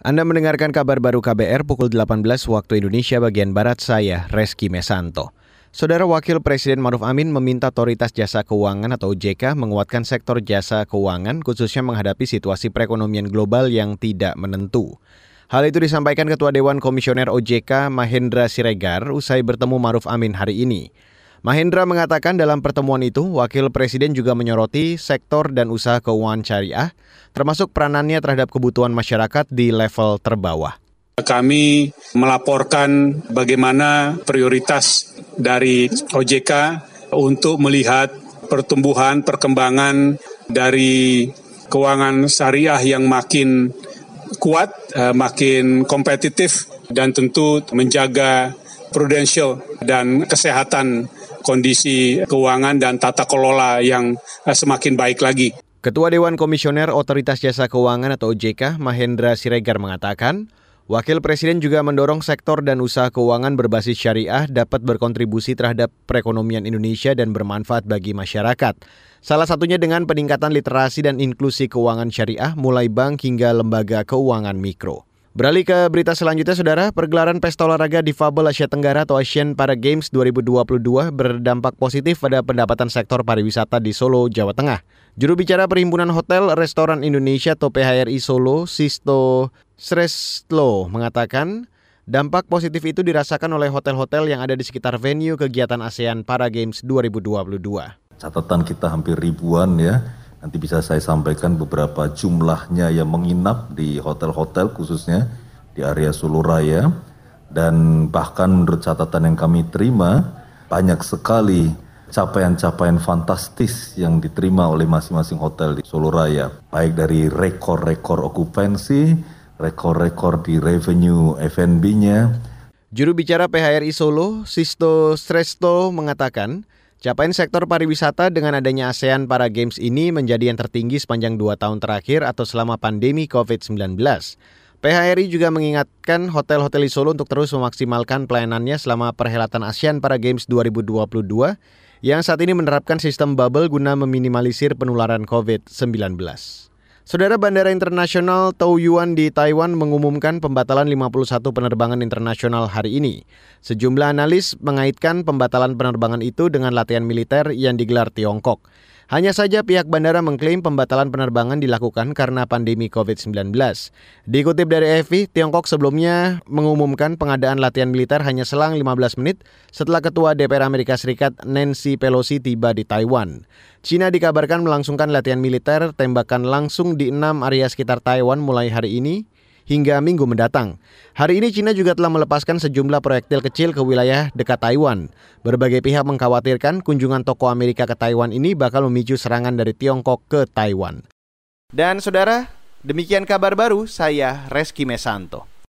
Anda mendengarkan kabar baru KBR pukul 18 waktu Indonesia bagian Barat saya, Reski Mesanto. Saudara Wakil Presiden Maruf Amin meminta Otoritas Jasa Keuangan atau OJK menguatkan sektor jasa keuangan khususnya menghadapi situasi perekonomian global yang tidak menentu. Hal itu disampaikan Ketua Dewan Komisioner OJK Mahendra Siregar usai bertemu Maruf Amin hari ini. Mahendra mengatakan dalam pertemuan itu, Wakil Presiden juga menyoroti sektor dan usaha keuangan syariah, termasuk peranannya terhadap kebutuhan masyarakat di level terbawah. Kami melaporkan bagaimana prioritas dari OJK untuk melihat pertumbuhan, perkembangan dari keuangan syariah yang makin kuat, eh, makin kompetitif, dan tentu menjaga prudensial dan kesehatan kondisi keuangan dan tata kelola yang eh, semakin baik lagi. Ketua Dewan Komisioner Otoritas Jasa Keuangan atau OJK, Mahendra Siregar mengatakan, Wakil Presiden juga mendorong sektor dan usaha keuangan berbasis syariah dapat berkontribusi terhadap perekonomian Indonesia dan bermanfaat bagi masyarakat. Salah satunya dengan peningkatan literasi dan inklusi keuangan syariah mulai bank hingga lembaga keuangan mikro. Beralih ke berita selanjutnya, Saudara. Pergelaran Pesta Olahraga Difabel Asia Tenggara atau Asian Para Games 2022 berdampak positif pada pendapatan sektor pariwisata di Solo, Jawa Tengah. Juru bicara Perhimpunan Hotel Restoran Indonesia atau PHRI Solo, Sisto Sreslo, mengatakan dampak positif itu dirasakan oleh hotel-hotel yang ada di sekitar venue kegiatan ASEAN Para Games 2022. Catatan kita hampir ribuan ya, Nanti bisa saya sampaikan beberapa jumlahnya yang menginap di hotel-hotel khususnya di area Solo Raya. Dan bahkan menurut catatan yang kami terima, banyak sekali capaian-capaian fantastis yang diterima oleh masing-masing hotel di Solo Raya. Baik dari rekor-rekor okupansi, rekor-rekor di revenue F&B-nya. Juru bicara PHRI Solo, Sisto Sresto mengatakan, Capaian sektor pariwisata dengan adanya ASEAN Para Games ini menjadi yang tertinggi sepanjang dua tahun terakhir atau selama pandemi COVID-19. PHRI juga mengingatkan hotel-hotel di Solo untuk terus memaksimalkan pelayanannya selama perhelatan ASEAN Para Games 2022 yang saat ini menerapkan sistem bubble guna meminimalisir penularan COVID-19. Saudara Bandara Internasional Taoyuan di Taiwan mengumumkan pembatalan 51 penerbangan internasional hari ini. Sejumlah analis mengaitkan pembatalan penerbangan itu dengan latihan militer yang digelar Tiongkok. Hanya saja pihak bandara mengklaim pembatalan penerbangan dilakukan karena pandemi COVID-19. Dikutip dari EFI, Tiongkok sebelumnya mengumumkan pengadaan latihan militer hanya selang 15 menit setelah Ketua DPR Amerika Serikat Nancy Pelosi tiba di Taiwan. Cina dikabarkan melangsungkan latihan militer tembakan langsung di enam area sekitar Taiwan mulai hari ini hingga minggu mendatang. Hari ini Cina juga telah melepaskan sejumlah proyektil kecil ke wilayah dekat Taiwan. Berbagai pihak mengkhawatirkan kunjungan tokoh Amerika ke Taiwan ini bakal memicu serangan dari Tiongkok ke Taiwan. Dan saudara, demikian kabar baru saya Reski Mesanto.